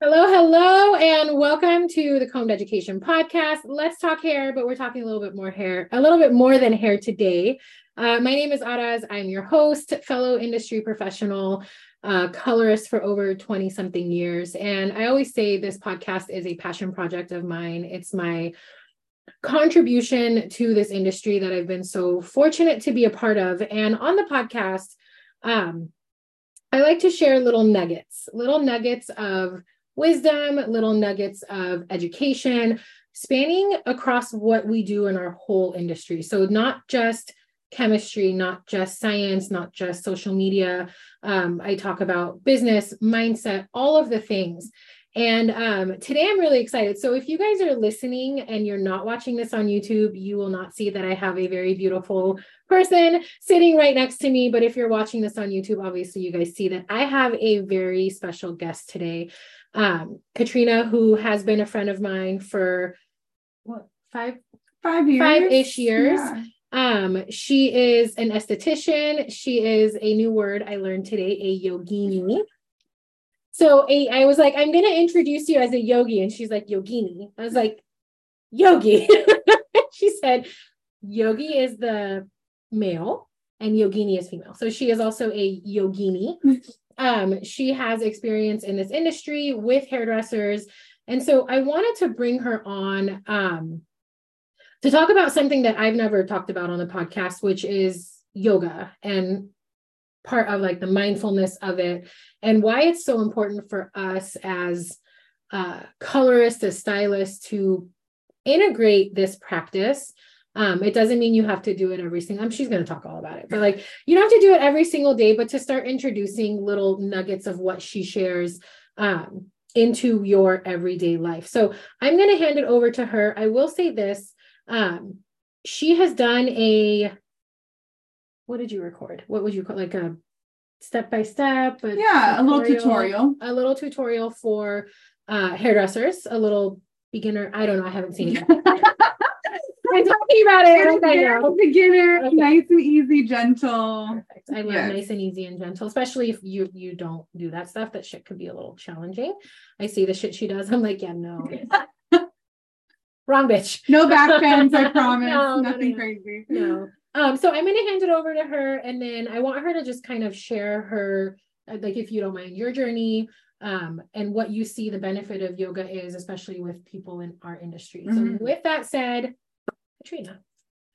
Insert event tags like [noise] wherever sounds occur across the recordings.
Hello, hello, and welcome to the Combed Education Podcast. Let's talk hair, but we're talking a little bit more hair, a little bit more than hair today. Uh, my name is Araz. I'm your host, fellow industry professional, uh, colorist for over 20 something years. And I always say this podcast is a passion project of mine. It's my contribution to this industry that I've been so fortunate to be a part of. And on the podcast, um, I like to share little nuggets, little nuggets of wisdom, little nuggets of education, spanning across what we do in our whole industry. So, not just chemistry, not just science, not just social media. Um, I talk about business, mindset, all of the things. And um, today I'm really excited. So, if you guys are listening and you're not watching this on YouTube, you will not see that I have a very beautiful person sitting right next to me. But if you're watching this on YouTube, obviously you guys see that I have a very special guest today um, Katrina, who has been a friend of mine for what five five years five ish years. Yeah. Um, she is an esthetician. She is a new word I learned today, a yogini. So a, I was like, I'm gonna introduce you as a yogi, and she's like yogini. I was like, yogi. [laughs] she said, yogi is the male and yogini is female. So she is also a yogini. Um, she has experience in this industry with hairdressers. And so I wanted to bring her on um, to talk about something that I've never talked about on the podcast, which is yoga and part of like the mindfulness of it and why it's so important for us as uh, colorists, as stylists to integrate this practice um, it doesn't mean you have to do it every single. Um, she's going to talk all about it, but like you don't have to do it every single day, but to start introducing little nuggets of what she shares um, into your everyday life. So I'm going to hand it over to her. I will say this: um, she has done a. What did you record? What would you call like a step by step? Yeah, tutorial, a little tutorial. A little tutorial for uh, hairdressers. A little beginner. I don't know. I haven't seen it. [laughs] I'm talking about it. Beginner, okay. nice and easy, gentle. Perfect. I love yes. nice and easy and gentle, especially if you you don't do that stuff. That shit could be a little challenging. I see the shit she does. I'm like, yeah, no. [laughs] Wrong bitch. No back bends, I [laughs] promise. no, Nothing no, no, crazy. No. Um, so I'm gonna hand it over to her and then I want her to just kind of share her, uh, like if you don't mind, your journey, um, and what you see the benefit of yoga is, especially with people in our industry. Mm-hmm. So with that said, Katrina.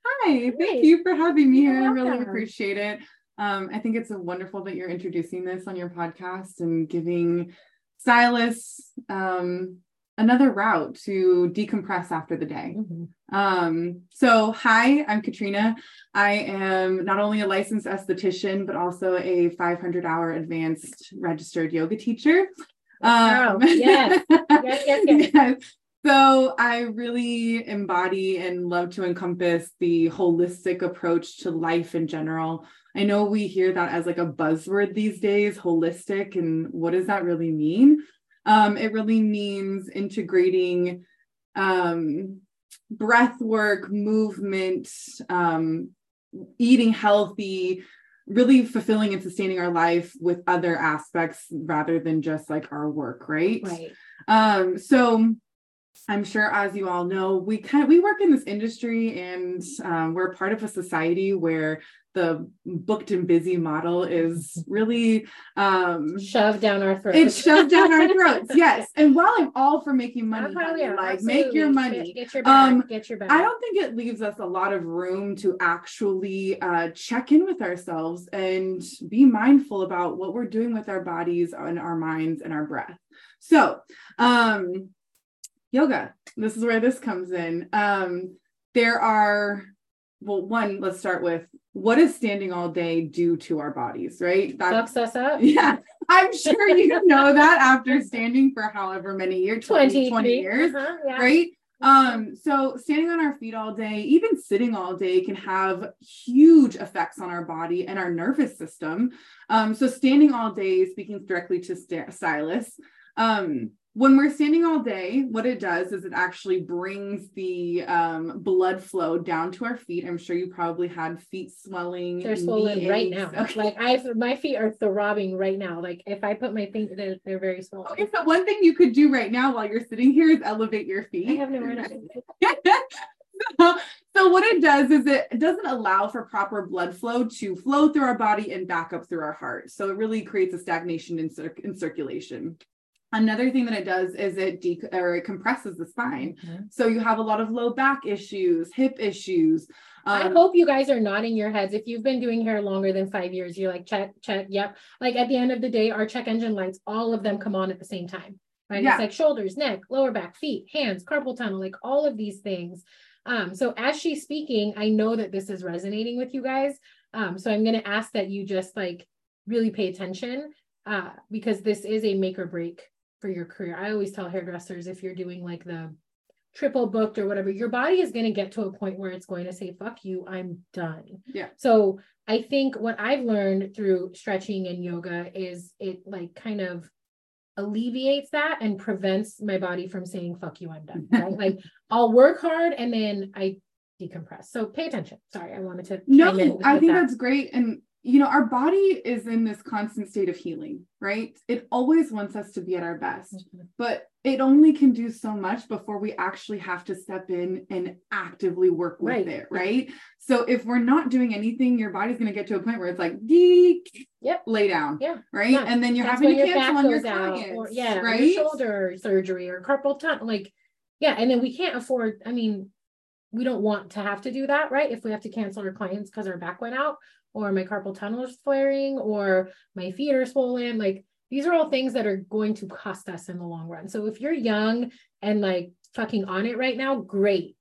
Hi, thank you for having me here. I really appreciate it. Um, I think it's wonderful that you're introducing this on your podcast and giving stylists um, another route to decompress after the day. Mm-hmm. Um, so, hi, I'm Katrina. I am not only a licensed esthetician, but also a 500 hour advanced registered yoga teacher. Um, [laughs] yes. yes, yes, yes. yes. So I really embody and love to encompass the holistic approach to life in general. I know we hear that as like a buzzword these days, holistic, and what does that really mean? Um, it really means integrating um, breath work, movement, um, eating healthy, really fulfilling and sustaining our life with other aspects rather than just like our work, right? Right. Um, so I'm sure, as you all know, we kind of we work in this industry, and um, we're part of a society where the booked and busy model is really um, shoved down our throats. It's shoved down our throats. [laughs] Yes, and while I'm all for making money, honey, like absolutely. make your money, get, get your bag, um, get your bag. I don't think it leaves us a lot of room to actually uh, check in with ourselves and be mindful about what we're doing with our bodies and our minds and our breath. So, um, yoga. This is where this comes in. Um, there are, well, one, let's start with what does standing all day do to our bodies, right? That Sucks us up. [laughs] Yeah. I'm sure you [laughs] know that after standing for however many years, 20, 20 years, uh-huh, yeah. right? Um, so standing on our feet all day, even sitting all day can have huge effects on our body and our nervous system. Um, so standing all day, speaking directly to st- stylists, um, when we're standing all day, what it does is it actually brings the um, blood flow down to our feet. I'm sure you probably had feet swelling. They're swollen right now. Okay. Like I, my feet are throbbing right now. Like if I put my feet, they're, they're very swollen. Okay, so one thing you could do right now while you're sitting here is elevate your feet. I have nowhere to. [laughs] so, so what it does is it doesn't allow for proper blood flow to flow through our body and back up through our heart. So it really creates a stagnation in, cir- in circulation. Another thing that it does is it de- or it compresses the spine. Mm-hmm. So you have a lot of low back issues, hip issues. Um, I hope you guys are nodding your heads. If you've been doing hair longer than five years, you're like, check, check, yep. Like at the end of the day, our check engine lights, all of them come on at the same time. Right. Yeah. It's like shoulders, neck, lower back, feet, hands, carpal tunnel, like all of these things. Um, so as she's speaking, I know that this is resonating with you guys. Um, so I'm gonna ask that you just like really pay attention uh, because this is a make or break for your career. I always tell hairdressers if you're doing like the triple booked or whatever, your body is going to get to a point where it's going to say, fuck you, I'm done. Yeah. So I think what I've learned through stretching and yoga is it like kind of alleviates that and prevents my body from saying, fuck you, I'm done. Right? like [laughs] I'll work hard and then I decompress. So pay attention. Sorry, I wanted to. No, I think that. that's great. And you know, our body is in this constant state of healing, right? It always wants us to be at our best, mm-hmm. but it only can do so much before we actually have to step in and actively work with right. it, right? So if we're not doing anything, your body's going to get to a point where it's like, deek, yep, lay down, yeah, right, yeah. and then you're That's having to cancel on your clients, or, yeah, right, shoulder surgery or carpal tunnel, like, yeah, and then we can't afford. I mean, we don't want to have to do that, right? If we have to cancel our clients because our back went out, or my carpal tunnel is flaring or my feet are swollen like these are all things that are going to cost us in the long run. So if you're young and like fucking on it right now great.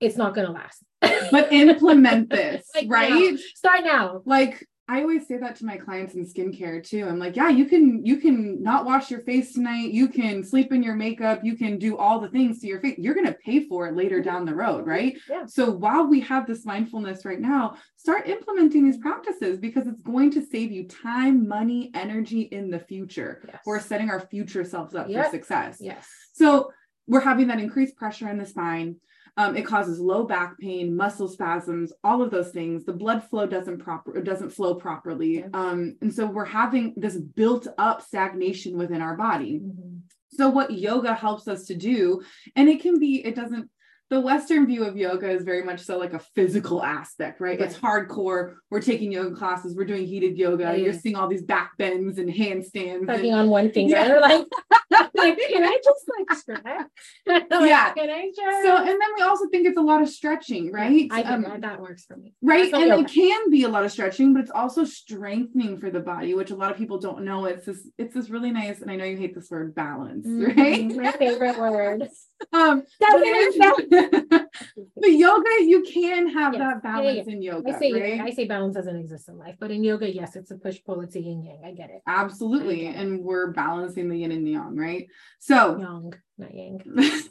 It's not going to last. But implement this [laughs] like right? now. start now. Like I always say that to my clients in skincare too. I'm like, yeah, you can you can not wash your face tonight. You can sleep in your makeup. You can do all the things to your face. You're going to pay for it later mm-hmm. down the road, right? Yeah. So while we have this mindfulness right now, start implementing these practices because it's going to save you time, money, energy in the future. Yes. We're setting our future selves up yep. for success. Yes. So we're having that increased pressure in the spine um, it causes low back pain, muscle spasms, all of those things. The blood flow doesn't proper doesn't flow properly, um, and so we're having this built up stagnation within our body. Mm-hmm. So what yoga helps us to do, and it can be, it doesn't the Western view of yoga is very much so like a physical aspect, right? right. It's hardcore. We're taking yoga classes, we're doing heated yoga. Yeah. You're seeing all these back bends and handstands. And, on one finger. Yeah. [laughs] Like, [laughs] like, can I just like stretch? [laughs] like, yeah. Can I just? So, and then we also think it's a lot of stretching, right? I think um, that, that works for me. Right. And yoga. it can be a lot of stretching, but it's also strengthening for the body, which a lot of people don't know. It's this, it's this really nice, and I know you hate this word balance, mm-hmm. right? My favorite word. Um, [laughs] but yoga, you can have yes. that balance yeah, yeah. in yoga. I say right? I say balance doesn't exist in life, but in yoga, yes, it's a push pull, it's a yin yang. I get it. Absolutely, get it. and we're balancing the yin and the yang, right? So yang, not yang. [laughs]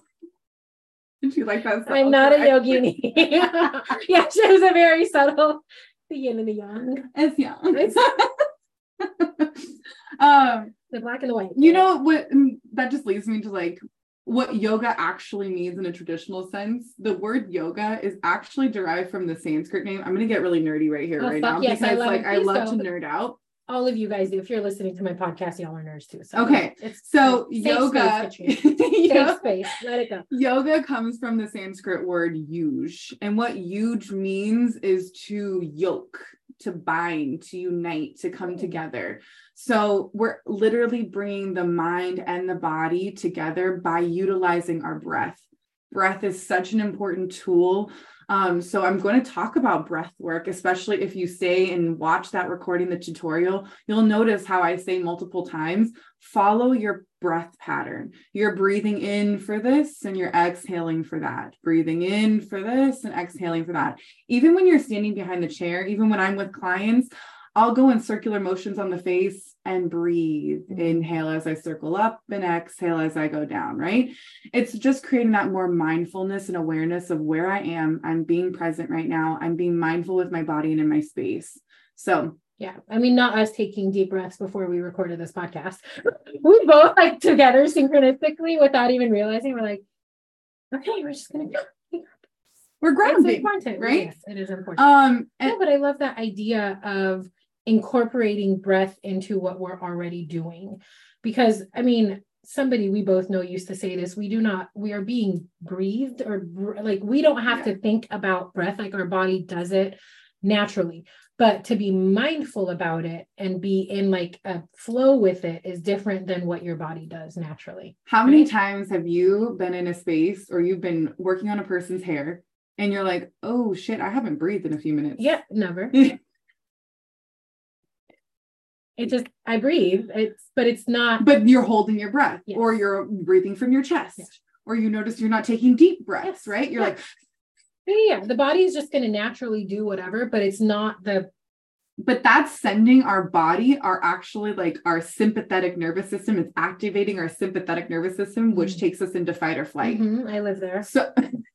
Did you like that? I'm not a yogini. [laughs] yeah, she was a very subtle the yin and the yang. It's yang. It's um the black and the white. You know what? That just leads me to like what yoga actually means in a traditional sense. The word yoga is actually derived from the Sanskrit name. I'm going to get really nerdy right here, oh, right now, yes, because I like I love to nerd out. All of you guys do. If you're listening to my podcast, y'all are nerds too. So okay, it's so yoga. Space, [laughs] safe space. Let it go. Yoga comes from the Sanskrit word yuj, and what yuj means is to yoke to bind, to unite, to come mm-hmm. together. So we're literally bringing the mind and the body together by utilizing our breath. Breath is such an important tool. Um, so I'm going to talk about breath work, especially if you stay and watch that recording, the tutorial. You'll notice how I say multiple times follow your breath pattern. You're breathing in for this and you're exhaling for that. Breathing in for this and exhaling for that. Even when you're standing behind the chair, even when I'm with clients, I'll go in circular motions on the face and breathe. Mm-hmm. Inhale as I circle up and exhale as I go down, right? It's just creating that more mindfulness and awareness of where I am. I'm being present right now. I'm being mindful with my body and in my space. So Yeah. I mean, not us taking deep breaths before we recorded this podcast. [laughs] we both like together synchronistically without even realizing we're like, okay, we're just gonna go. We're It's grounding, important, right? Yes, it is important. Um, Yeah, and but I love that idea of incorporating breath into what we're already doing. Because I mean, somebody we both know used to say this we do not, we are being breathed or like we don't have to think about breath, like our body does it naturally. But to be mindful about it and be in like a flow with it is different than what your body does naturally. how many right? times have you been in a space or you've been working on a person's hair and you're like, oh shit, I haven't breathed in a few minutes? Yeah, never. [laughs] It just I breathe. It's but it's not but you're holding your breath Yes. or you're breathing from your chest Yes. or you notice you're not taking deep breaths, Yes. right? You're like, Yeah, the body is just going to naturally do whatever, but it's not the but that's sending our body, our actually like our sympathetic nervous system, it's activating our sympathetic nervous system, which Mhm. takes us into fight or flight. Mhm, I live there. So, [laughs]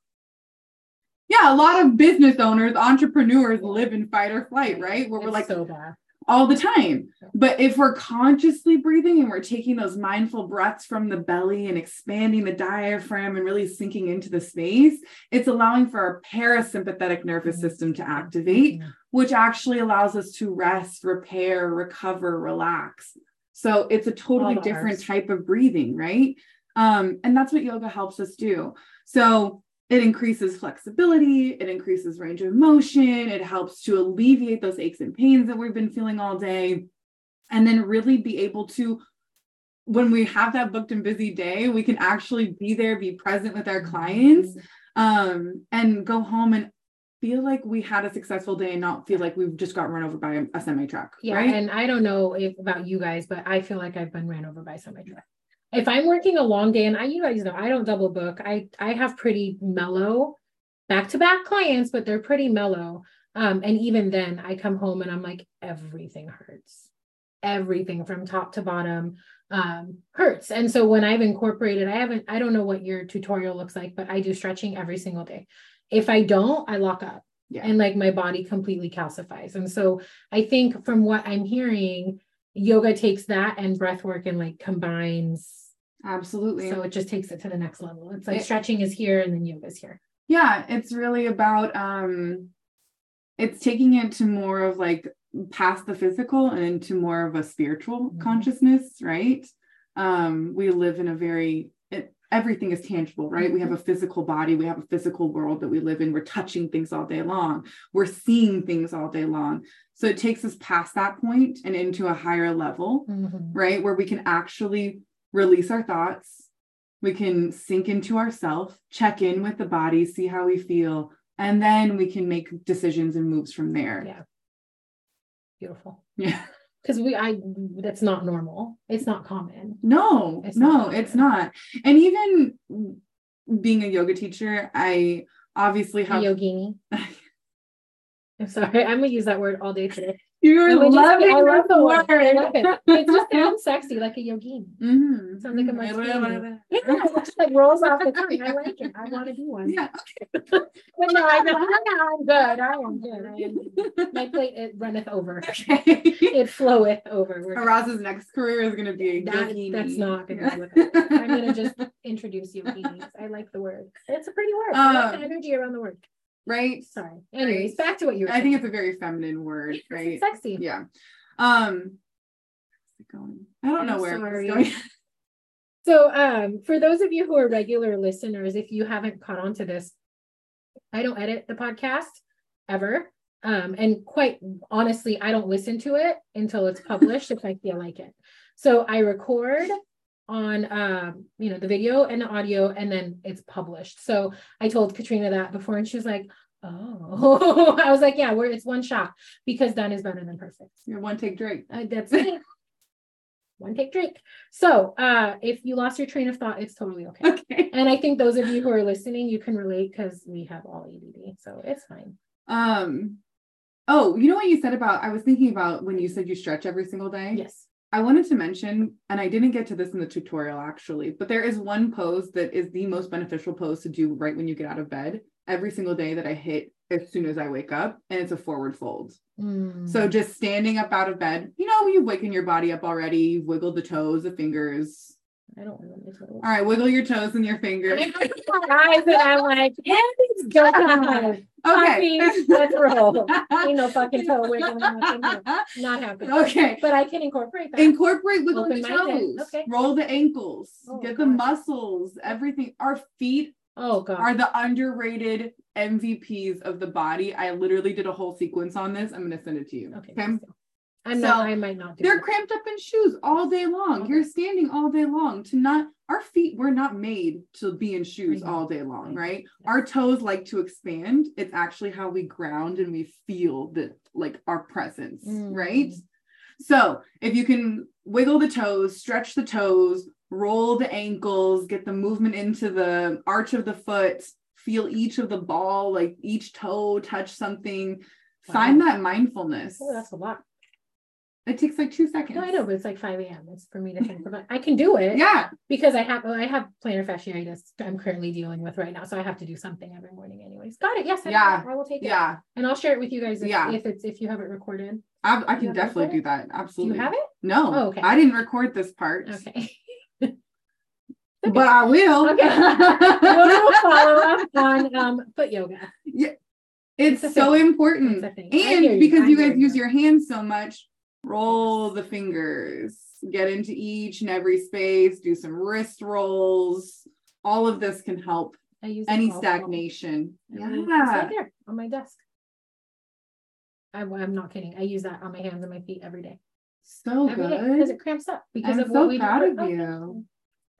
yeah, a lot of business owners, entrepreneurs live in fight or flight, right? Where we're like so bad. All the time. But if we're consciously breathing and we're taking those mindful breaths from the belly and expanding the diaphragm and really sinking into the space, it's allowing for our parasympathetic nervous system to activate, Mhm. which actually allows us to rest, repair, recover, relax. So it's a totally different type of breathing, right? Um, and that's what yoga helps us do. So it increases flexibility, it increases range of motion, it helps to alleviate those aches and pains that we've been feeling all day, and then really be able to. When we have that booked and busy day, we can actually be there, be present with our clients, um, and go home and feel like we had a successful day and not feel like we've just got run over by a, a semi truck. Yeah, right? and I don't know if about you guys, but I feel like I've been ran over by a semi truck. If I'm working a long day, and I, you guys know, I don't double book. I I have pretty mellow back to back clients, but they're pretty mellow. Um, and even then, I come home and I'm like, everything hurts, everything from top to bottom um hurts and so when i've incorporated i haven't i don't know what your tutorial looks like but i do stretching every single day if i don't i lock up Yeah. and like my body completely calcifies and so i think from what i'm hearing yoga takes that and breath work and like combines. Absolutely. so it just takes it to the next level. It's like It- stretching is here and then yoga is here. Yeah it's really about um it's taking it to more of like past the physical and into more of a spiritual Mhm. consciousness right? Um we live in a very it, everything is tangible right? We have a physical body we have a physical world that we live in. We're touching things all day long. We're seeing things all day long so it takes us past that point and into a higher level Mhm. right? Where we can actually release our thoughts, we can sink into ourself, check in with the body, see how we feel, and then we can make decisions and moves from there. yeah beautiful Yeah. [laughs] because we i that's not normal it's not common No, It's no, not. it's not. And even being a yoga teacher, I obviously have a have yogini [laughs] i'm sorry i'm gonna use that word all day today you're I would just- I love the word. I love it. It just sounds sexy, like a yogini. Mhm. Sounds like a Mhm. I martini. [laughs] Yeah, it just like rolls off the tongue. I like it. I want to be one. Yeah. [laughs] But no, I know, [laughs] I'm good. I am good. I am good. My plate it runneth over. Okay. It floweth over. Araz's next career is going to be a That- that's not gonna be. I'm gonna just introduce yoginis. I like the word. It's a pretty word. I like the Um, energy around the word. Right. Sorry. Anyways, back to what you were I think it's a very feminine word, right? sexy. Yeah. Um going? I don't know I'm where sorry. it's going. [laughs] So, um, for those of you who are regular listeners, if you haven't caught on to this, I don't edit the podcast ever. Um, and quite honestly, I don't listen to it until it's published if I feel like it. So I record on um, you know, the video and the audio, and then it's published. So I told Katrina that before, and she was like, Oh, [laughs] I was like, Yeah, we're it's one shot because done is better than perfect. Your one take drink Uh, that's it. [laughs] One take drink. So, uh, if you lost your train of thought, it's totally okay. [laughs] Okay. And I think those of you who are listening, you can relate because we have all ADD, so it's fine. Um oh, you know what you said about I was thinking about when you said you stretch every single day? Yes. I wanted to mention, and I didn't get to this in the tutorial actually, but there is one pose that is the most beneficial pose to do right when you get out of bed. every single day that I hit as soon as I wake up, and it's a forward fold. Mm. So just standing up out of bed, you know, you've wakened your body up already, you've wiggled the toes, the fingers. I don't know my toes. All right, wiggle your toes and your fingers. I'm looking my eyes and I'm like, yes, go on. Okay. Puppy, let's roll. Ain't no fucking toe wiggling. nothing. Not happening. Okay. But I can incorporate that. Incorporate wiggle Open the toes, Okay. roll the ankles, Oh, get the muscles, everything. Our feet oh god. are the underrated MVPs of the body. I literally did a whole sequence on this. I'm gonna send it to you. okay. Okay. I'm So, not. I might not do. They're it. cramped up in shoes all day long. Okay. You're standing all day long. To not our feet were not made to be in shoes all day long, right? Our toes like to expand. It's actually how we ground and we feel that like our presence, Mm. right? So if you can wiggle the toes, stretch the toes, roll the ankles, get the movement into the arch of the foot, feel each of the ball, like each toe touch something. Find that mindfulness. Oh, that's a lot. It takes like two seconds. No, I know, but it's like 5 a.m. It's for me to think about. I can do [laughs] it. Yeah. Because I have I have plantar fasciitis I'm currently dealing with right now. So I have to do something every morning anyways. Got it. Yes, I, Yeah. I will take it. Yeah. And I'll share it with you guys if, Yeah. if it's if you have it recorded. I, I can definitely recorded? do that. Do Absolutely. you have it? No. Oh, okay. I didn't record this part. Okay. [laughs] But I will. Okay. [laughs] we'll do a follow-up on um foot yoga. It's, It's so important. It's a thing. I hear And because I you guys use you. your hands so much, roll the fingers, get into each and every space, do some wrist rolls. All of this can help I use any all the time. stagnation. Yeah. right there on my desk. I, I'm not kidding. I use that on my hands and my feet every day. So Every day because it cramps up because I'm of so what we proud do. of you.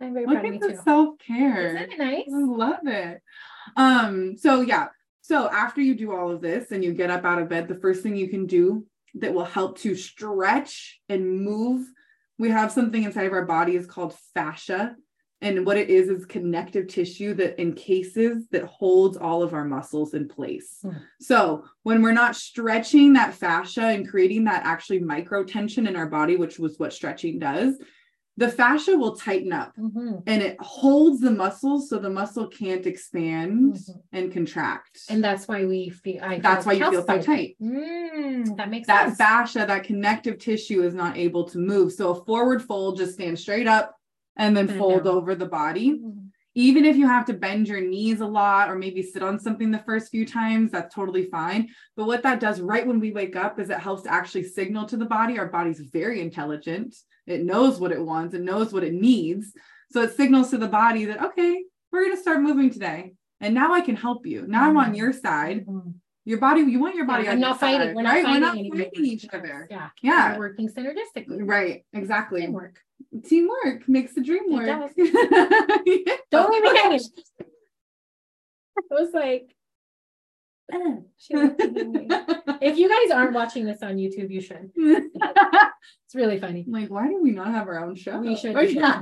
I'm very Look proud of at me the too. self-care. Isn't it nice? I love it. Um, so yeah. So after you do all of this and you get up out of bed, the first thing you can do that will help to stretch and move, we have something inside of our body is called fascia. And what it is is connective tissue that encases that holds all of our muscles in place. Hmm. So when we're not stretching that fascia and creating that actually micro tension in our body, which was what stretching does, the fascia will tighten up Mhm, and it holds the muscles so the muscle can't expand mhm. and contract. And that's why we feel. I That's why you feel so tight. Mm, that makes That sense. fascia, that connective tissue is not able to move. So a forward fold, just stand straight up and then fold down. over the body. Mhm. Even if you have to bend your knees a lot or maybe sit on something the first few times, that's totally fine. But what that does right when we wake up is it helps to actually signal to the body. Our body's very intelligent. It knows what it wants, it knows what it needs. So it signals to the body that, okay, we're going to start moving today. And now I can help you. Now I'm on Mhm. your side. Your body, you want your body Yeah, I'm not fighting. side, We're not right? fighting, We're not fighting each other. Yeah. Yeah. We're working synergistically. Right, exactly. Teamwork. Teamwork makes the dream It work. does. [laughs] Don't leave me hanging. It was like, she looked at me. [clears throat] if you guys aren't watching this on YouTube, you should. [laughs] It's really funny. like, why do we not have our own show? We should. Oh, [laughs] yeah.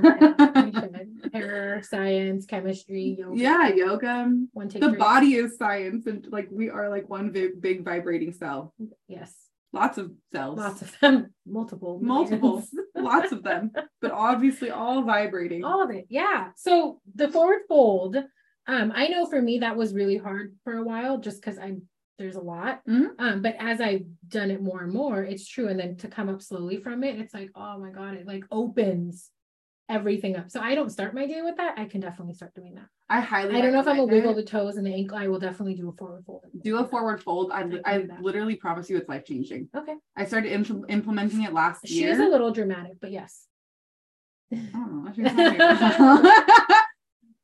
We should. Error, science, chemistry, yoga. yeah, yoga. One, two, The three. body is science, and like we are like one big, big vibrating cell. Yes. Lots of cells. Lots of them. [laughs] Multiple. multiple, lots of them, but obviously all vibrating. All of it. Yeah. So the forward fold, um, I know for me that was really hard for a while just because I there's a lot. Mhm. Um, but as I've done it more and more, it's true. And then to come up slowly from it, it's like, oh my God, it like opens everything up. So I don't start my day with that. I can definitely start doing that. I highly. I don't know if I'm gonna wiggle the toes and the ankle. I will definitely do a forward fold. Do a forward fold. I, I I literally promise you, it's life changing. Okay. I started impl- implementing it last She year. is a little dramatic, but yes. I don't know, she's. [laughs] [laughs]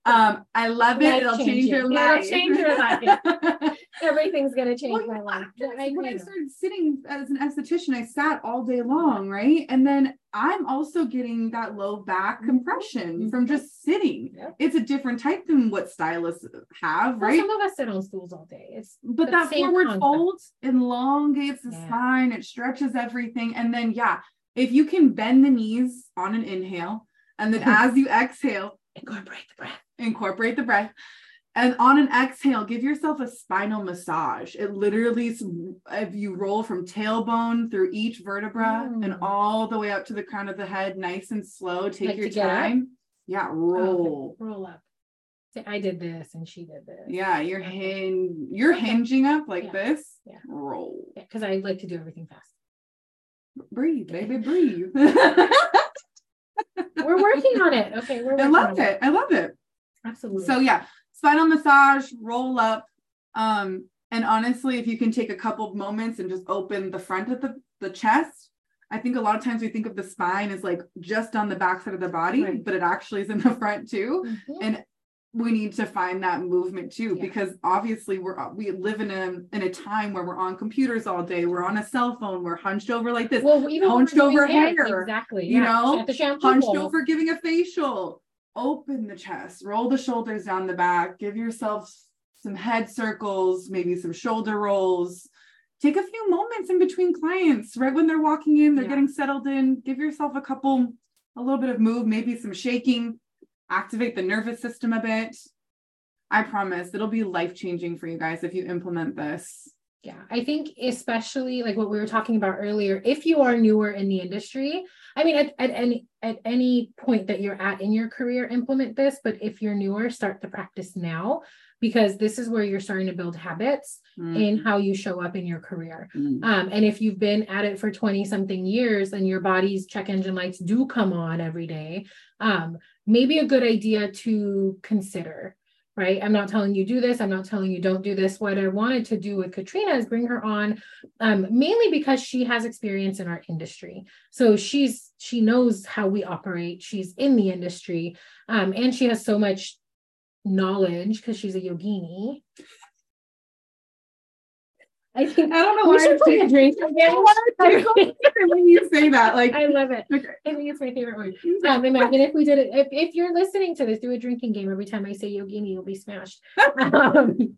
um, I love it. It'll change your Life-changing. It'll change your life. [laughs] Everything's gonna change Well, my life. when I started sitting as an esthetician, I sat all day long, right? And then I'm also getting that low back Mhm. compression Mhm. from just sitting. Yep. It's a different type than what stylists have, Well, right? Some of us sit on stools all day. It's But that forward concept. fold elongates the Yeah. spine, it stretches everything. And then, yeah, if you can bend the knees on an inhale, and then [laughs] as you exhale, incorporate the breath. Incorporate the breath. And on an exhale, give yourself a spinal massage. It literally, if you roll from tailbone through each vertebra and Mm. all the way up to the crown of the head, nice and slow, take Like your time. Yeah, Oh, okay. roll. Roll up. I did this and she did this. Yeah, you're hin- you're hinging up like Yeah. this. Yeah. Roll. Because I like to do everything fast. Breathe, baby, breathe. [laughs] We're working on it. Okay, we're I working love on it. I love it. Absolutely. So yeah, spinal massage, roll up. Um, and honestly, if you can take a couple of moments and just open the front of the, the chest, I think a lot of times we think of the spine as like just on the back side of the body, Right. but it actually is in the front too. Mhm. And we need to find that movement too, Yeah. because obviously we're we live in a in a time where we're on computers all day, we're on a cell phone, we're hunched over like this, well, even hunched over hair, exactly. you yeah. know, hunched over giving a facial. Open the chest, roll the shoulders down the back, give yourself some head circles, maybe some shoulder rolls. Take a few moments in between clients, right when they're walking in, they're Yeah. getting settled in. Give yourself a couple, a little bit of move, maybe some shaking, activate the nervous system a bit. I promise it'll be life changing for you guys if you implement this. Yeah, I think especially like what we were talking about earlier, if you are newer in the industry, I mean at, at any at any point that you're at in your career, implement this. But if you're newer, start the practice now because this is where you're starting to build habits in how you show up in your career. Mm. Um, and if you've been at it for 20 something years and your body's check engine lights do come on every day, um, maybe a good idea to consider, right? I'm not telling you do this. I'm not telling you don't do this. What I wanted to do with Katrina is bring her on um, mainly because she has experience in our industry. So she's, she knows how we operate. She's in the industry um, and she has so much knowledge because she's a yogini. I [laughs] think I don't know we why should I'm play a drink again. when you say that. Like, I love it. okay. I think it's my favorite word. Um, imagine if we did it. If, if you're listening to this, do a drinking game every time I say yogini, you'll be smashed. [laughs] Um,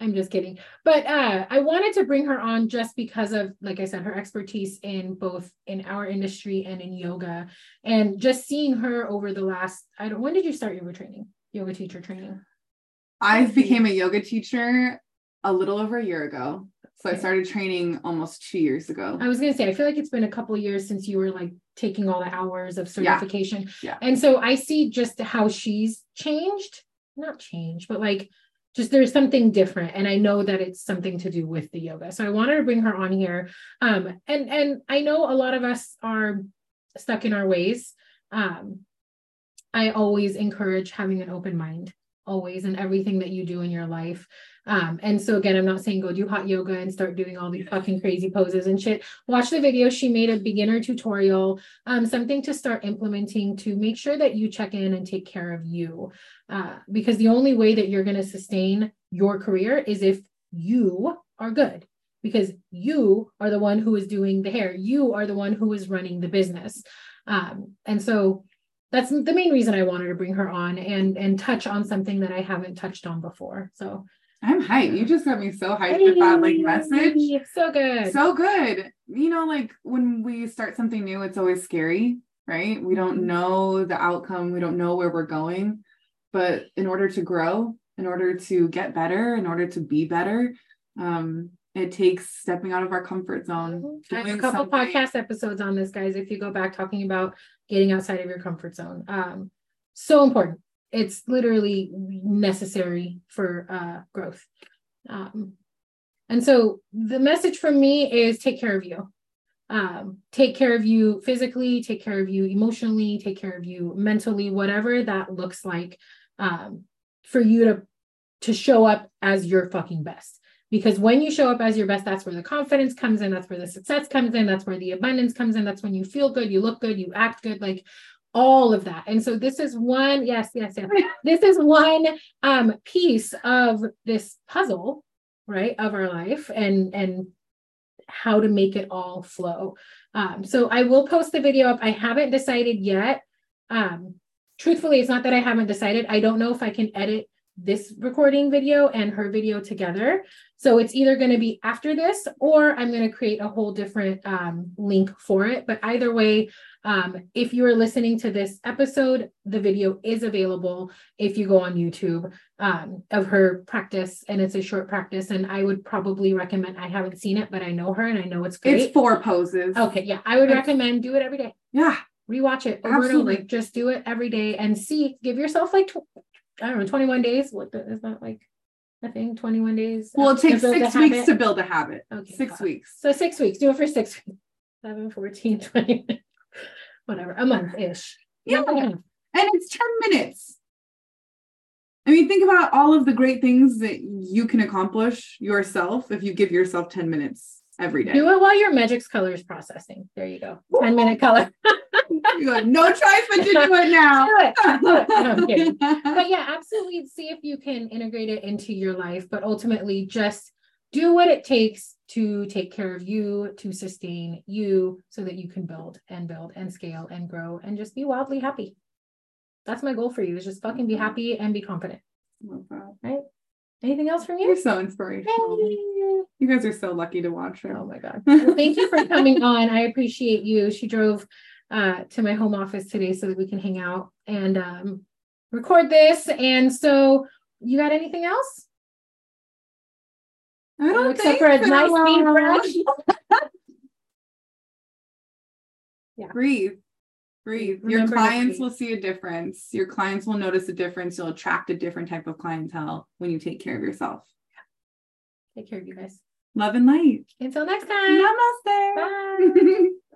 I'm just kidding. But uh, I wanted to bring her on just because of, like I said, her expertise in both in our industry and in yoga, and just seeing her over the last. I don't. When did you start yoga training? Yoga teacher training. I became a yoga teacher a little over a year ago. So I started training almost two years ago. I was gonna say, I feel like it's been a couple of years since you were like taking all the hours of certification. Yeah. Yeah. And so I see just how she's changed, not changed, but like just there's something different. And I know that it's something to do with the yoga. So I wanted to bring her on here. Um, and and I know a lot of us are stuck in our ways. Um, I always encourage having an open mind, always in everything that you do in your life. Um, and so again, I'm not saying go do hot yoga and start doing all these fucking crazy poses and shit. Watch the video. She made a beginner tutorial, um, something to start implementing to make sure that you check in and take care of you. Uh, because the only way that you're going to sustain your career is if you are good. Because you are the one who is doing the hair, you are the one who is running the business. Um, and so that's the main reason I wanted to bring her on and and touch on something that I haven't touched on before. So I'm hyped. You just got me so hyped with that like message. So good. So good. You know, like when we start something new, it's always scary, right? We don't Mhm. know the outcome, we don't know where we're going. But in order to grow, in order to get better, in order to be better, um, it takes stepping out of our comfort zone. I have a couple something- podcast episodes on this, guys. If you go back talking about getting outside of your comfort zone, um, so important. It's literally necessary for uh, growth. Um, and so the message from me is take care of you. Um, take care of you physically, take care of you emotionally, take care of you mentally, whatever that looks like um, for you to to show up as your fucking best because when you show up as your best that's where the confidence comes in that's where the success comes in that's where the abundance comes in that's when you feel good you look good you act good like all of that. And so this is one yes yes yes. [laughs] This is one um piece of this puzzle right of our life and and how to make it all flow. Um so i will post the video up. I haven't decided yet. Um truthfully it's not that i haven't decided. I don't know if i can edit this recording video and her video together. So it's either going to be after this or I'm going to create a whole different um, link for it. But either way, um, if you are listening to this episode, the video is available if you go on YouTube um, of her practice and it's a short practice. And I would probably recommend, I haven't seen it, but I know her and I know it's great. It's four poses. okay. Yeah. I would It's- recommend do it every day Yeah. rewatch it over and Absolutely. over. Just do it every day and see, give yourself like tw- I don't know, 21 days. What the, is that like a thing? 21 days? Well, it takes six weeks habit? to build a habit. Okay, Six it. weeks. So six weeks. Do it for six weeks. 7, 14, [laughs] 20, whatever, a month ish. Yeah. And it's 10 minutes. I mean, think about all of the great things that you can accomplish yourself if you give yourself 10 minutes every day. Do it while your Magic's color is processing. There you go. 10 minute color. [laughs] No choice but to do it now. Do it. Do it. No, [laughs] but yeah, absolutely see if you can integrate it into your life, but ultimately just do what it takes to take care of you, to sustain you so that you can build and build and scale and grow and just be wildly happy. That's my goal for you is just fucking be happy and be confident. That. Right? Anything else from you? You're so inspirational. You guys are so lucky to watch her. Oh my God. Well, thank you for coming [laughs] on. I appreciate you. She drove uh, to my home office today so that we can hang out and um, record this. And so, you got anything else? I don't Except think for a nice deep breath. [laughs] yeah. Breathe. Breathe. Your Remember clients will see a difference. Your clients will notice a difference. You'll attract a different type of clientele when you take care of yourself. Take care of you guys. Love and light. Until next time. Namaste. Bye. [laughs]